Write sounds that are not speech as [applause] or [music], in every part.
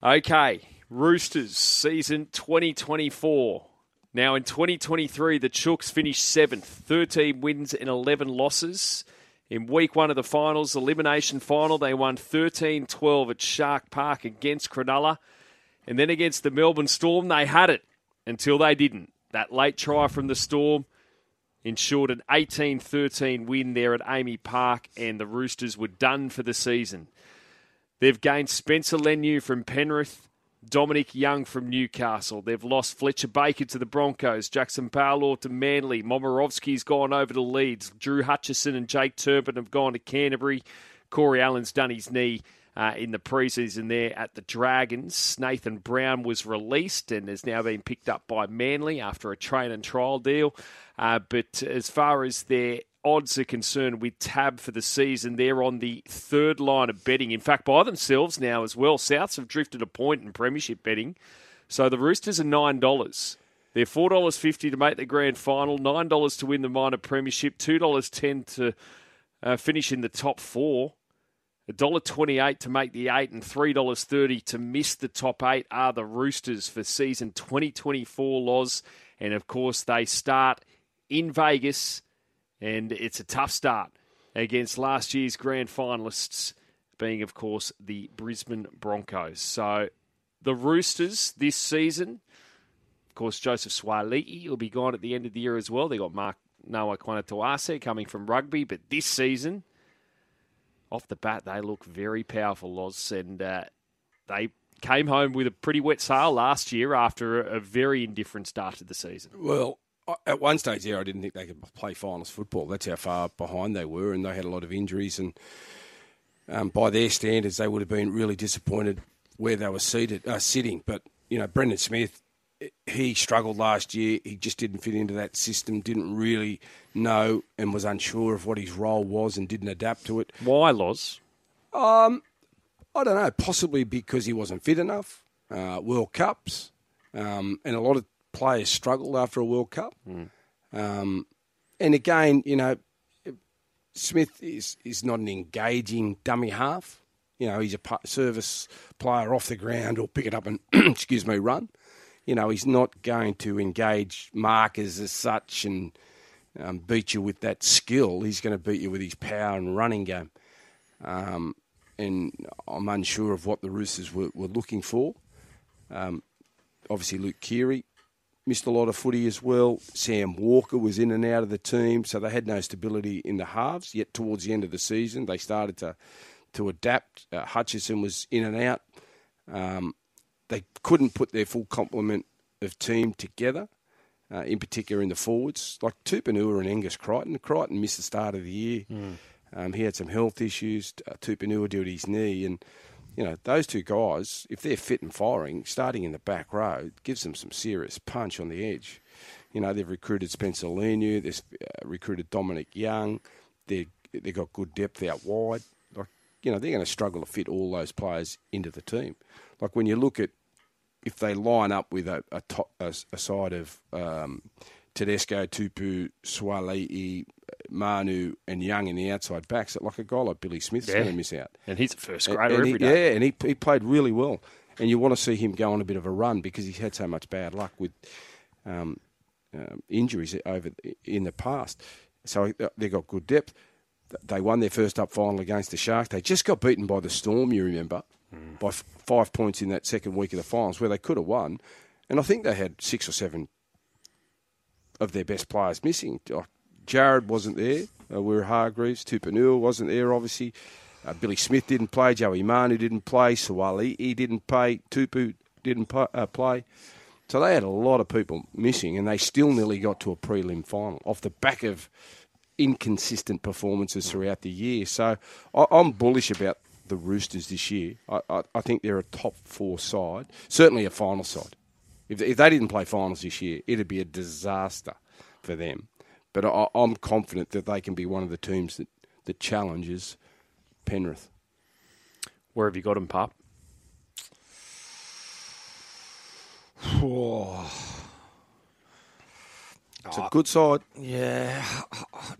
Okay, Roosters season 2024. Now in 2023, the Chooks finished seventh, 13 wins and 11 losses. In week one of the finals, elimination final, they won 13 12 at Shark Park against Cronulla. And then against the Melbourne Storm, they had it until they didn't. That late try from the Storm ensured an 18 13 win there at AAMI Park, and the Roosters were done for the season. They've gained Spencer Leniu from Penrith, Dominic Young from Newcastle. They've lost Fletcher Baker to the Broncos, Jackson Powell to Manly. Momirovski's gone over to Leeds. Drew Hutchison and Jake Turpin have gone to Canterbury. Corey Allan's done his knee uh, in the preseason there at the Dragons. Nathan Brown was released and has now been picked up by Manly after a train and trial deal. Uh, but as far as their odds are concerned with Tab for the season, they're on the third line of betting. In fact, by themselves now as well. Souths have drifted a point in premiership betting. So the Roosters are $9. They're $4.50 to make the grand final, $9 to win the minor premiership, $2.10 to uh, finish in the top four. $1.28 to make the eight and $3.30 to miss the top eight are the Roosters for season 2024 Loz. And of course, they start in Vegas and it's a tough start against last year's grand finalists, being, of course, the Brisbane Broncos. So the Roosters this season, of course, Joseph Suaalii will be gone at the end of the year as well. They got Mark Nawaqanitawase coming from rugby, but this season, off the bat, they look very powerful, Loz, and uh, they came home with a pretty wet sail last year after a very indifferent start to the season. Well, at one stage there, I didn't think they could play finals football. That's how far behind they were, and they had a lot of injuries. And um, by their standards, they would have been really disappointed where they were seated, uh, sitting. But you know, Brandon Smith, he struggled last year. He just didn't fit into that system. Didn't really know and was unsure of what his role was, and didn't adapt to it. Why, Loz? Um, I don't know. Possibly because he wasn't fit enough. Uh, World Cups, um, and a lot of players struggled after a World Cup. Mm. Um, and again, you know, Smith is, is not an engaging dummy half. You know, he's a service player off the ground or pick it up and, [clears throat] excuse me, run. You know, he's not going to engage markers as such and um, beat you with that skill. He's going to beat you with his power and running game. Um, and I'm unsure of what the Roosters were, were looking for. Um, obviously, Luke Keary missed a lot of footy as well. Sam Walker was in and out of the team, so they had no stability in the halves. Yet towards the end of the season, they started to to adapt. Uh, Hutchison was in and out. Um, they couldn't put their full complement of team together, uh, in particular in the forwards. Like Tupouniua and Angus Crichton. Crichton missed the start of the year. Mm. Um, he had some health issues. Uh, Tupouniua did his knee, and you know, those two guys, if they're fit and firing, starting in the back row, gives them some serious punch on the edge. You know, they've recruited Spencer Leniu, they've uh, recruited Dominic Young, they they've got good depth out wide. Like, you know, they're going to struggle to fit all those players into the team. Like when you look at if they line up with a a, top, a, a side of um, Tedesco, Tupu, Suaalii, Manu, and Young in the outside backs, that like a guy like Billy Smith's yeah. going to miss out. And he's a first grader and, and every day. Yeah, and he, he played really well. And you want to see him go on a bit of a run because he's had so much bad luck with um, um, injuries over in the past. So uh, they've got good depth. They won their first up final against the Sharks. They just got beaten by the Storm, you remember, mm. by f- five points in that second week of the finals where they could have won. And I think they had six or seven of their best players missing. Jared wasn't there. Uh, Waerea-Hargreaves. Tupouniua wasn't there, obviously. Uh, Billy Smith didn't play. Joey Manu didn't play. Suaalii he didn't play. Tupu didn't uh, play. So they had a lot of people missing, and they still nearly got to a prelim final off the back of inconsistent performances throughout the year. So I, am bullish about the Roosters this year. I, I, I, think they're a top four side, certainly a final side. If they didn't play finals this year, it'd be a disaster for them. But I, am confident that they can be one of the teams that, that challenges Penrith. Where have you got them, Pup? [sighs] It's a oh. good side. Yeah.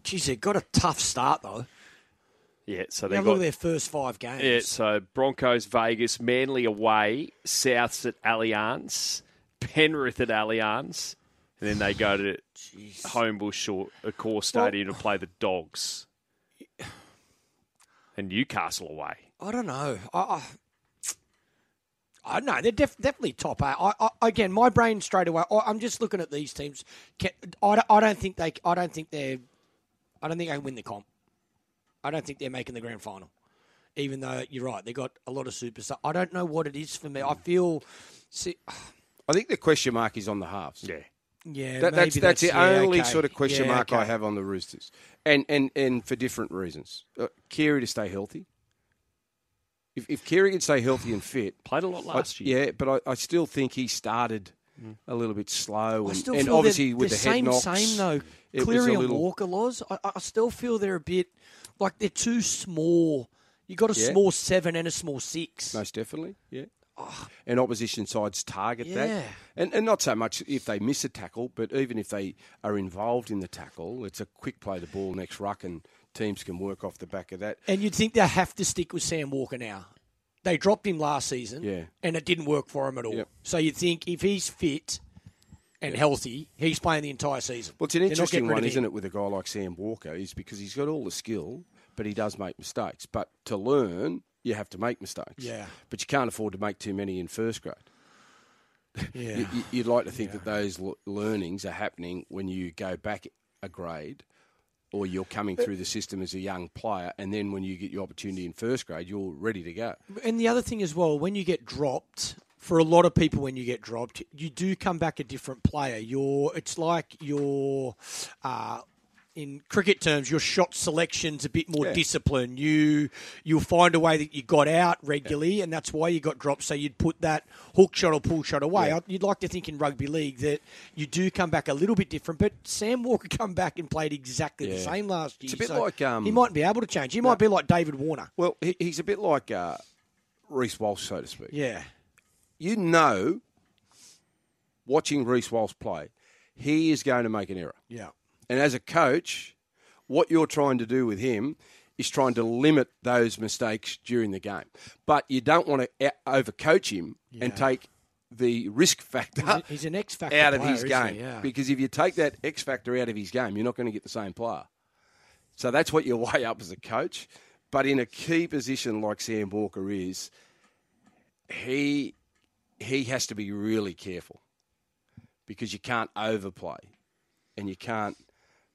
Geez, they've got a tough start, though. Yeah, so Have they a look got at their first five games. yeah, so Broncos, Vegas, Manly away, Souths at Allianz, Penrith at Allianz, and then they go to Homebush or Accor Stadium to play the Dogs, and Newcastle away. I don't know. I, I, I don't know. They're def, definitely top eight. I, I, again, my brain straight away. I, I'm just looking at these teams. I, don't- I don't think they. I don't think they're. I don't think they can win the comp. I don't think they're making the grand final. Even though you're right, they got a lot of superstars. I don't know what it is for me. I feel. See, [sighs] I think the question mark is on the halves. Yeah, yeah, That, that's maybe that's, the yeah, only okay. sort of question Yeah, mark I have on the Roosters, and and and for different reasons. Uh, Keary to stay healthy. If if Keary can stay healthy and fit, played a lot I- last year. yeah, but I, I still think he started a little bit slow, I and, still and feel obviously they're, with they're the head same, knocks, same though. it Keary and little- Walker laws. I, I still feel they're a bit like they're too small. You got a Yeah. small seven and a small six. Most definitely, yeah. And opposition sides target Yeah. that, and and not so much if they miss a tackle, but even if they are involved in the tackle, it's a quick play the ball next ruck, and teams can work off the back of that. And you'd think they have to stick with Sam Walker now. They dropped him last season, Yeah. and it didn't work for him at all. Yep. So you'd think if he's fit and healthy, he's playing the entire season. Well, it's an interesting one, isn't it, with a guy like Sam Walker, is because he's got all the skill, but he does make mistakes. But to learn, you have to make mistakes. Yeah. But you can't afford to make too many in first grade. [laughs] Yeah. You, you'd like to think that those learnings are happening when you go back a grade or you're coming through the system as a young player, and then when you get your opportunity in first grade, you're ready to go. And the other thing as well, when you get dropped, for a lot of people, when you get dropped, you do come back a different player. You're, it's like your, uh, in cricket terms, your shot selection's a bit more Yeah. disciplined. You you'll find a way that you got out regularly, and that's why you got dropped. So you'd put that hook shot or pull shot away. I- You'd like to think in rugby league that you do come back a little bit different. But Sam Walker [laughs] come back and played exactly the same last year. It's a bit so like, um, he might be able to change. He might be like David Warner. Well, he, he's a bit like uh, Reece Walsh, so to speak. Yeah. you know, watching Reece Walsh play, he is going to make an error. Yeah. And as a coach, what you're trying to do with him is trying to limit those mistakes during the game. But you don't want to eh, overcoach him and take the risk factor He's, an X factor out of player, his game. Yeah. Because if you take that X factor out of his game, you're not going to get the same player. So that's what you [laughs] weigh up as a coach. But in a key position like Sam Walker is, he he has to be really careful because you can't overplay and you can't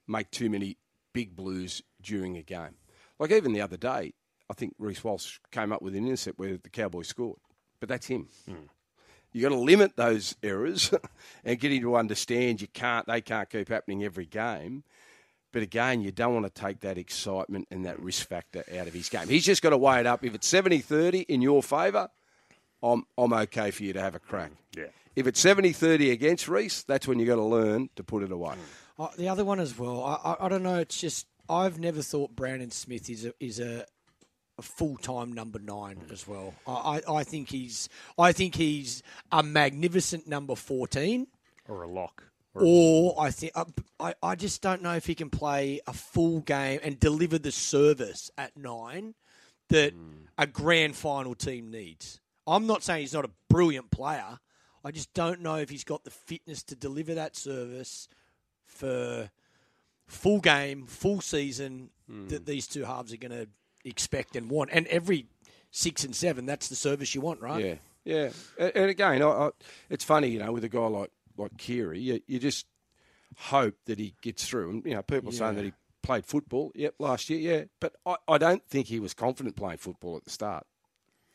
make too many big blues during a game. Like even the other day, I think Reece Walsh came up with an intercept where the Cowboys scored, but that's him. Hmm. You got to limit those errors [laughs] and get him to understand you can't. They can't keep happening every game. But again, you don't want to take that excitement and that risk factor out of his game. He's just got to weigh it up. If it's 70-30 in your favour, I'm I'm okay for you to have a crack. Hmm. Yeah. If it's 70-30 against Reece, that's when you've got to learn to put it away. Hmm. Uh, the other one as well. I, I, I don't know. It's just I've never thought Brandon Smith is a is a, a full time number nine as well. I, I, I think he's I think he's a magnificent number fourteen. Or a lock. Or I think I, I, I just don't know if he can play a full game and deliver the service at nine that a grand final team needs. I'm not saying he's not a brilliant player. I just don't know if he's got the fitness to deliver that service for full game, full season hmm. that these two halves are going to expect and want. And every six and seven, that's the service you want, right? Yeah, yeah. And again, I, I, it's funny, you know, with a guy like like Keary, you, you just hope that he gets through. And you know, people saying that he played football, yep, last year, yeah, but I, I don't think he was confident playing football at the start.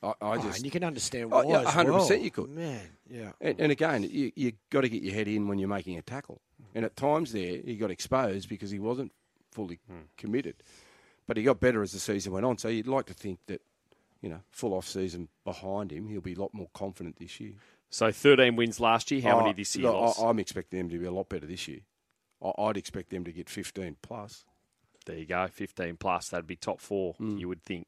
I, I Oh, just and you can understand Oh, why. 100% you could. Man, yeah. And, and again, you you got to get your head in when you're making a tackle. And at times there, he got exposed because he wasn't fully committed. But he got better as the season went on. So you'd like to think that, you know, full off season behind him, he'll be a lot more confident this year. So 13 wins last year. How Oh, many this year? look, lost? I, I'm expecting them to be a lot better this year. I, I'd expect them to get 15 plus. There you go, 15 plus. That'd be top four, Hmm. you would think.